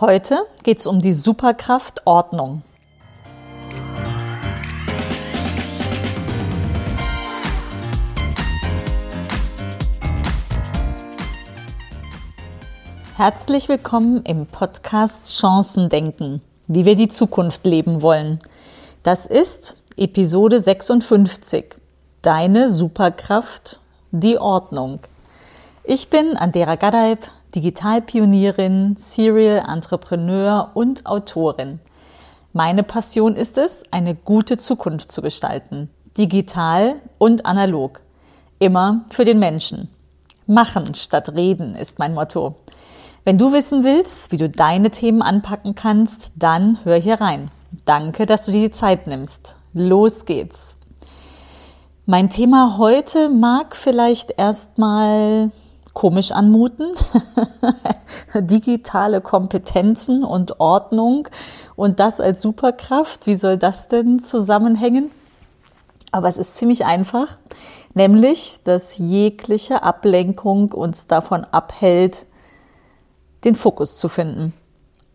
Heute geht es um die Superkraft Ordnung. Herzlich willkommen im Podcast Chancen denken, wie wir die Zukunft leben wollen. Das ist Episode 56. Deine Superkraft, die Ordnung. Ich bin Andera Gadaib, Digitalpionierin, Serial Entrepreneur und Autorin. Meine Passion ist es, eine gute Zukunft zu gestalten, digital und analog, immer für den Menschen. Machen statt reden ist mein Motto. Wenn du wissen willst, wie du deine Themen anpacken kannst, dann hör hier rein. Danke, dass du dir die Zeit nimmst. Los geht's. Mein Thema heute mag vielleicht erstmal komisch anmuten. Digitale Kompetenzen und Ordnung und das als Superkraft. Wie soll das denn zusammenhängen? Aber es ist ziemlich einfach, nämlich, dass jegliche Ablenkung uns davon abhält, den Fokus zu finden.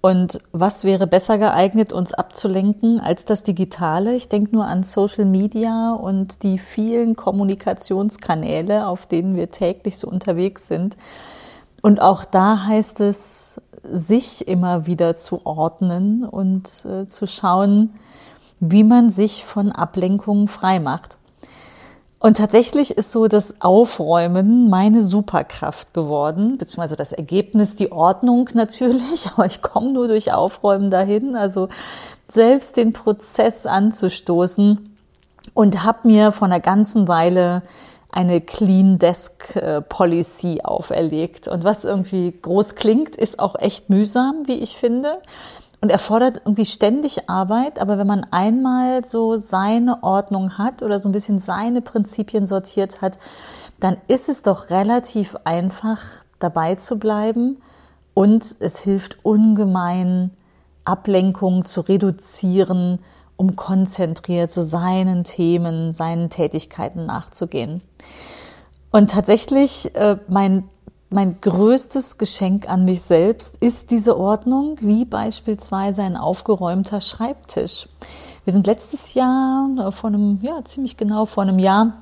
Und was wäre besser geeignet, uns abzulenken als das Digitale? Ich denke nur an Social Media und die vielen Kommunikationskanäle, auf denen wir täglich so unterwegs sind. Und auch da heißt es, sich immer wieder zu ordnen und äh, zu schauen, wie man sich von Ablenkungen frei macht. Und tatsächlich ist so das Aufräumen meine Superkraft geworden, beziehungsweise das Ergebnis, die Ordnung natürlich, aber ich komme nur durch Aufräumen dahin, also selbst den Prozess anzustoßen und habe mir von einer ganzen Weile eine Clean Desk äh, Policy auferlegt. Und was irgendwie groß klingt, ist auch echt mühsam, wie ich finde und erfordert irgendwie ständig Arbeit. Aber wenn man einmal so seine Ordnung hat oder so ein bisschen seine Prinzipien sortiert hat, dann ist es doch relativ einfach dabei zu bleiben und es hilft ungemein, Ablenkung zu reduzieren, um konzentriert so seinen Themen, seinen Tätigkeiten nachzugehen. Und tatsächlich, äh, mein mein größtes Geschenk an mich selbst ist diese Ordnung, wie beispielsweise ein aufgeräumter Schreibtisch. Wir sind letztes Jahr, äh, vor einem, ja, ziemlich genau vor einem Jahr,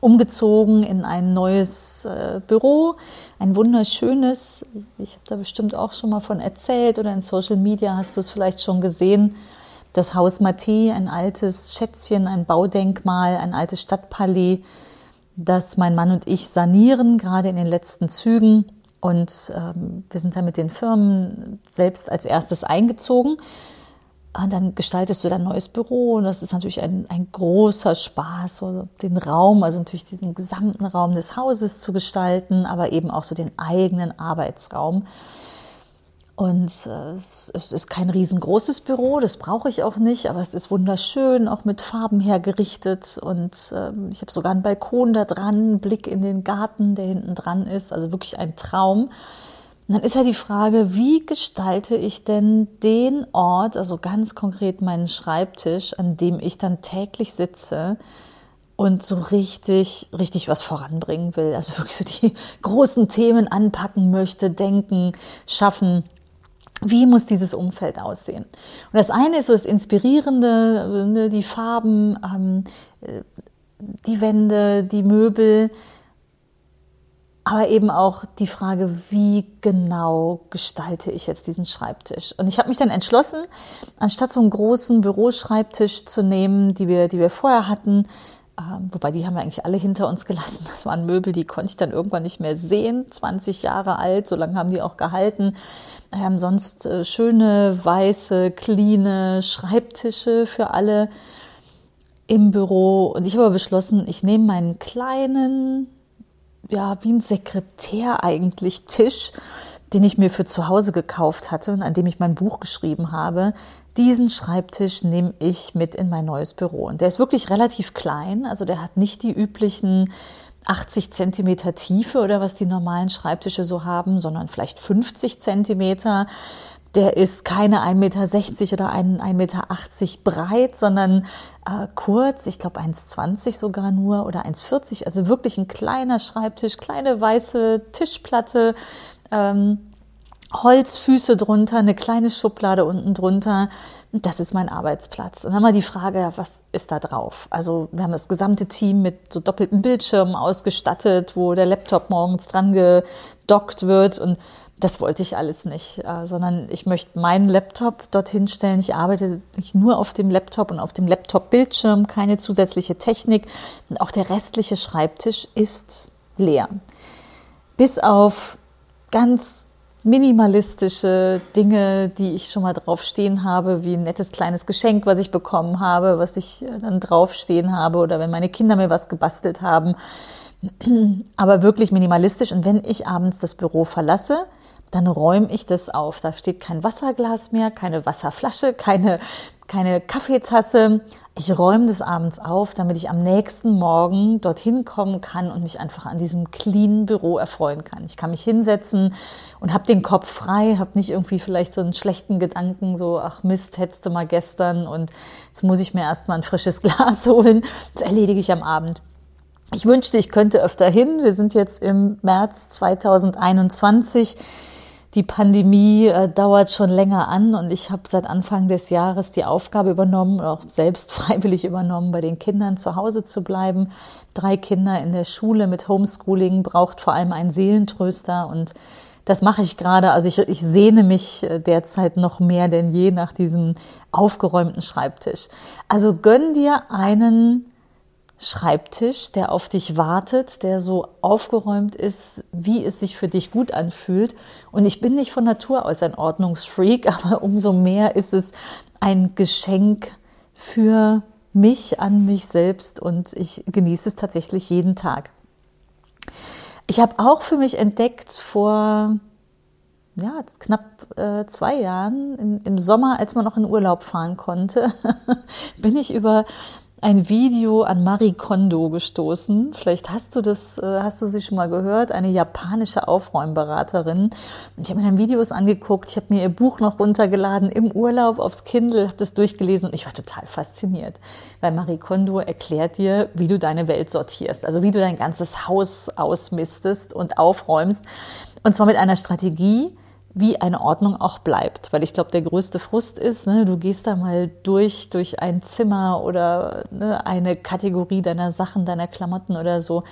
umgezogen in ein neues äh, Büro, ein wunderschönes. Ich habe da bestimmt auch schon mal von erzählt oder in Social Media hast du es vielleicht schon gesehen. Das Haus Maté, ein altes Schätzchen, ein Baudenkmal, ein altes Stadtpalais das mein Mann und ich sanieren, gerade in den letzten Zügen. Und ähm, wir sind dann mit den Firmen selbst als erstes eingezogen. Und dann gestaltest du dein neues Büro und das ist natürlich ein, ein großer Spaß, so den Raum, also natürlich diesen gesamten Raum des Hauses zu gestalten, aber eben auch so den eigenen Arbeitsraum. Und äh, es, ist kein riesengroßes Büro, das brauche ich auch nicht, aber es ist wunderschön, auch mit Farben hergerichtet. Und ähm, ich habe sogar einen Balkon da dran, Blick in den Garten, der hinten dran ist. Also wirklich ein Traum. Und dann ist ja die Frage, wie gestalte ich denn den Ort, also ganz konkret meinen Schreibtisch, an dem ich dann täglich sitze und so richtig, richtig was voranbringen will. Also wirklich so die großen Themen anpacken möchte, denken, schaffen. Wie muss dieses Umfeld aussehen? Und das eine ist so das Inspirierende, ne, die Farben, ähm, äh, die Wände, die Möbel, aber eben auch die Frage, wie genau gestalte ich jetzt diesen Schreibtisch? Und ich habe mich dann entschlossen, anstatt so einen großen Büroschreibtisch zu nehmen, die wir, die wir vorher hatten, ähm, wobei die haben wir eigentlich alle hinter uns gelassen. Das waren Möbel, die konnte ich dann irgendwann nicht mehr sehen. 20 Jahre alt, so lange haben die auch gehalten. Ähm, sonst äh, schöne, weiße, cleane Schreibtische für alle im Büro. Und ich habe beschlossen, ich nehme meinen kleinen, ja, wie ein Sekretär eigentlich Tisch, den ich mir für zu Hause gekauft hatte und an dem ich mein Buch geschrieben habe. Diesen Schreibtisch nehme ich mit in mein neues Büro. Und der ist wirklich relativ klein, also der hat nicht die üblichen 80 Zentimeter Tiefe oder was die normalen Schreibtische so haben, sondern vielleicht 50 Zentimeter. Der ist keine 1,60 Meter oder 1,80 Meter breit, sondern äh, kurz, ich glaube 1,20 sogar nur oder 1,40. Also wirklich ein kleiner Schreibtisch, kleine weiße Tischplatte. Ähm, Holzfüße drunter, eine kleine Schublade unten drunter. Das ist mein Arbeitsplatz. Und dann mal die Frage, was ist da drauf? Also wir haben das gesamte Team mit so doppelten Bildschirmen ausgestattet, wo der Laptop morgens dran gedockt wird und das wollte ich alles nicht, äh, sondern ich möchte meinen Laptop dorthin stellen. Ich arbeite nicht nur auf dem Laptop und auf dem Laptop-Bildschirm, keine zusätzliche Technik. Und auch der restliche Schreibtisch ist leer. Bis auf ganz minimalistische Dinge, die ich schon mal draufstehen habe, wie ein nettes kleines Geschenk, was ich bekommen habe, was ich äh, dann draufstehen habe oder wenn meine Kinder mir was gebastelt haben. Aber wirklich minimalistisch. Und wenn ich abends das Büro verlasse, dann räume ich das auf. Da steht kein Wasserglas mehr, keine Wasserflasche, keine, keine Kaffeetasse. Ich räume das abends auf, damit ich am nächsten Morgen dorthin kommen kann und mich einfach an diesem cleanen Büro erfreuen kann. Ich kann mich hinsetzen und habe den Kopf frei, habe nicht irgendwie vielleicht so einen schlechten Gedanken, so, ach Mist, du mal gestern und jetzt muss ich mir erstmal ein frisches Glas holen. Das erledige ich am Abend. Ich wünschte, ich könnte öfter hin. Wir sind jetzt im März 2021. Die Pandemie äh, dauert schon länger an und ich habe seit Anfang des Jahres die Aufgabe übernommen, auch selbst freiwillig übernommen, bei den Kindern zu Hause zu bleiben. Drei Kinder in der Schule mit Homeschooling braucht vor allem einen Seelentröster und das mache ich gerade. Also ich, ich sehne mich äh, derzeit noch mehr denn je nach diesem aufgeräumten Schreibtisch. Also gönn dir einen Schreibtisch, der auf dich wartet, der so aufgeräumt ist, wie es sich für dich gut anfühlt. Und ich bin nicht von Natur aus ein Ordnungsfreak, aber umso mehr ist es ein Geschenk für mich an mich selbst und ich genieße es tatsächlich jeden Tag. Ich habe auch für mich entdeckt vor ja, knapp äh, zwei Jahren, im, im, Sommer, als man noch in Urlaub fahren konnte, bin ich über ein Video an Marie Kondo gestoßen. Vielleicht hast du das, äh, hast du sie schon mal gehört? Eine japanische Aufräumberaterin. Ich habe mir dann Videos angeguckt. Ich habe mir ihr Buch noch runtergeladen im Urlaub aufs Kindle, habe das durchgelesen und ich war total fasziniert, weil Marie Kondo erklärt dir, wie du deine Welt sortierst, also wie du dein ganzes Haus ausmistest und aufräumst. Und zwar mit einer Strategie, wie eine Ordnung auch bleibt. Weil ich glaube, der größte Frust ist, ne, du gehst da mal durch, durch ein Zimmer oder ne, eine Kategorie deiner Sachen, deiner Klamotten oder so.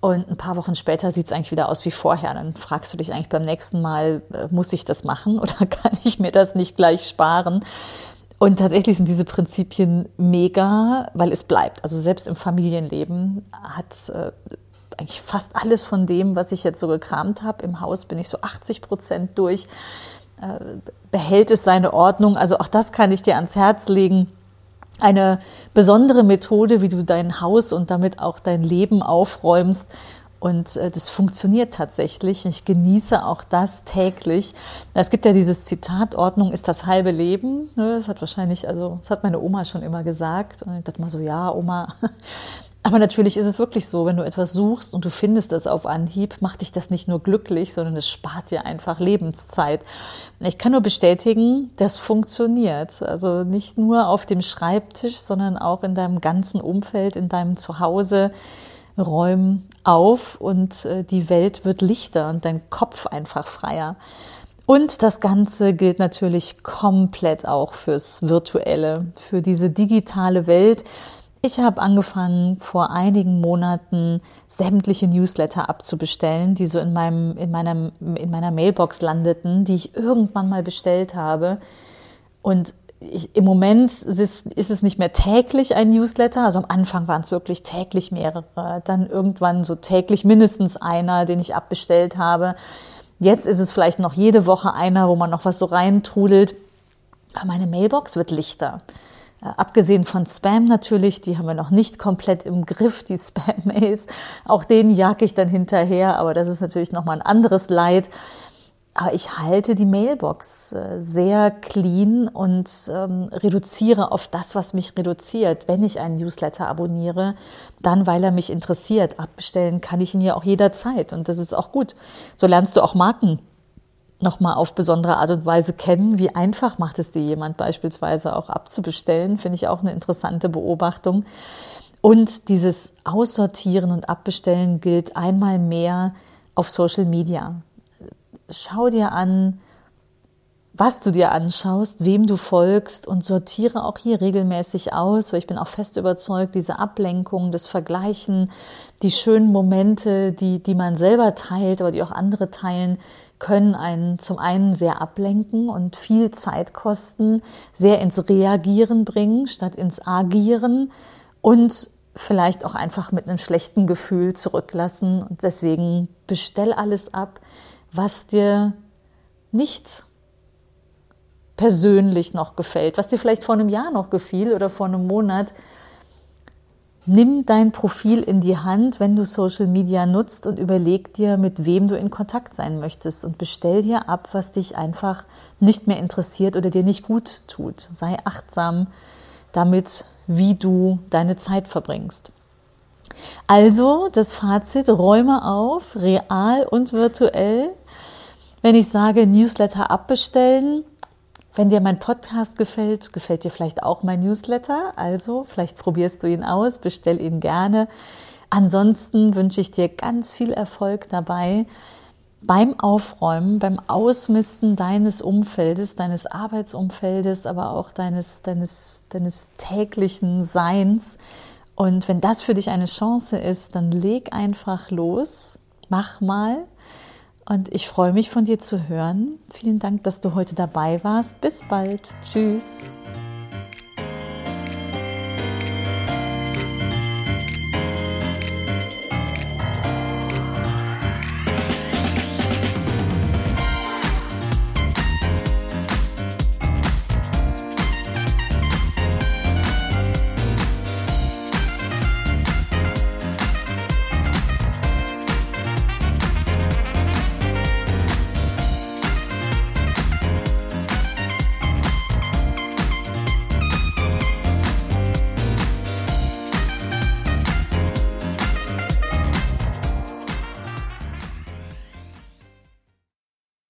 Und ein paar Wochen später sieht es eigentlich wieder aus wie vorher. Dann fragst du dich eigentlich beim nächsten Mal, äh, muss ich das machen oder kann ich mir das nicht gleich sparen? Und tatsächlich sind diese Prinzipien mega, weil es bleibt. Also selbst im Familienleben hat äh, eigentlich fast alles von dem, was ich jetzt so gekramt habe. Im Haus bin ich so 80 Prozent durch. Äh, behält es seine Ordnung? Also auch das kann ich dir ans Herz legen. Eine besondere Methode, wie du dein Haus und damit auch dein Leben aufräumst. Und äh, das funktioniert tatsächlich. Ich genieße auch das täglich. Es gibt ja dieses Zitat, Ordnung ist das halbe Leben. Ne, das hat wahrscheinlich, also das hat meine Oma schon immer gesagt. Und ich dachte mal so, ja, Oma, aber natürlich ist es wirklich so, wenn du etwas suchst und du findest es auf Anhieb, macht dich das nicht nur glücklich, sondern es spart dir einfach Lebenszeit. Ich kann nur bestätigen, das funktioniert. Also nicht nur auf dem Schreibtisch, sondern auch in deinem ganzen Umfeld, in deinem Zuhause. Räum auf und äh, die Welt wird lichter und dein Kopf einfach freier. Und das Ganze gilt natürlich komplett auch fürs Virtuelle, für diese digitale Welt, ich habe angefangen, vor einigen Monaten sämtliche Newsletter abzubestellen, die so in, meinem, in, meiner, in meiner Mailbox landeten, die ich irgendwann mal bestellt habe. Und ich, im Moment ist ist es nicht mehr täglich ein Newsletter. Also am Anfang waren es wirklich täglich mehrere. Dann irgendwann so täglich mindestens einer, den ich abbestellt habe. Jetzt ist es vielleicht noch jede Woche einer, wo man noch was so reintrudelt. Aber meine Mailbox wird lichter. Äh, abgesehen von Spam natürlich, die haben wir noch nicht komplett im Griff, die Spam-Mails. Auch denen jag ich dann hinterher, aber das ist natürlich nochmal ein anderes Leid. Aber ich halte die Mailbox äh, sehr clean und ähm, reduziere auf das, was mich reduziert. Wenn ich einen Newsletter abonniere, dann weil er mich interessiert. Abbestellen kann ich ihn ja auch jederzeit und das ist auch gut. So lernst du auch Marken nochmal auf besondere Art und Weise kennen. Wie einfach macht es dir jemand beispielsweise auch abzubestellen, finde ich auch eine interessante Beobachtung. Und dieses Aussortieren und Abbestellen gilt einmal mehr auf Social Media. schau dir an, was du dir anschaust, wem du folgst und sortiere auch hier regelmäßig aus, weil ich bin auch fest überzeugt, diese Ablenkung, das Vergleichen, die schönen Momente, die, die man selber teilt, aber die auch andere teilen, können einen zum einen sehr ablenken und viel Zeit kosten, sehr ins Reagieren bringen statt ins Agieren und vielleicht auch einfach mit einem schlechten Gefühl zurücklassen. Und deswegen bestell alles ab, was dir nicht persönlich noch gefällt, was dir vielleicht vor einem Jahr noch gefiel oder vor einem Monat. Nimm dein Profil in die Hand, wenn du Social Media nutzt und überleg dir, mit wem du in Kontakt sein möchtest und bestell dir ab, was dich einfach nicht mehr interessiert oder dir nicht gut tut. Sei achtsam damit, wie du deine Zeit verbringst. Also das Fazit, räume auf, real und virtuell. Wenn ich sage Newsletter abbestellen, wenn dir mein Podcast gefällt, gefällt dir vielleicht auch mein Newsletter. Also vielleicht probierst du ihn aus, bestell ihn gerne. Ansonsten wünsche ich dir ganz viel Erfolg dabei beim Aufräumen, beim Ausmisten deines Umfeldes, deines Arbeitsumfeldes, aber auch deines, deines, deines täglichen Seins. Und wenn das für dich eine Chance ist, dann leg einfach los, mach mal und ich freue mich von dir zu hören. Vielen Dank, dass du heute dabei warst. Bis bald. Tschüss.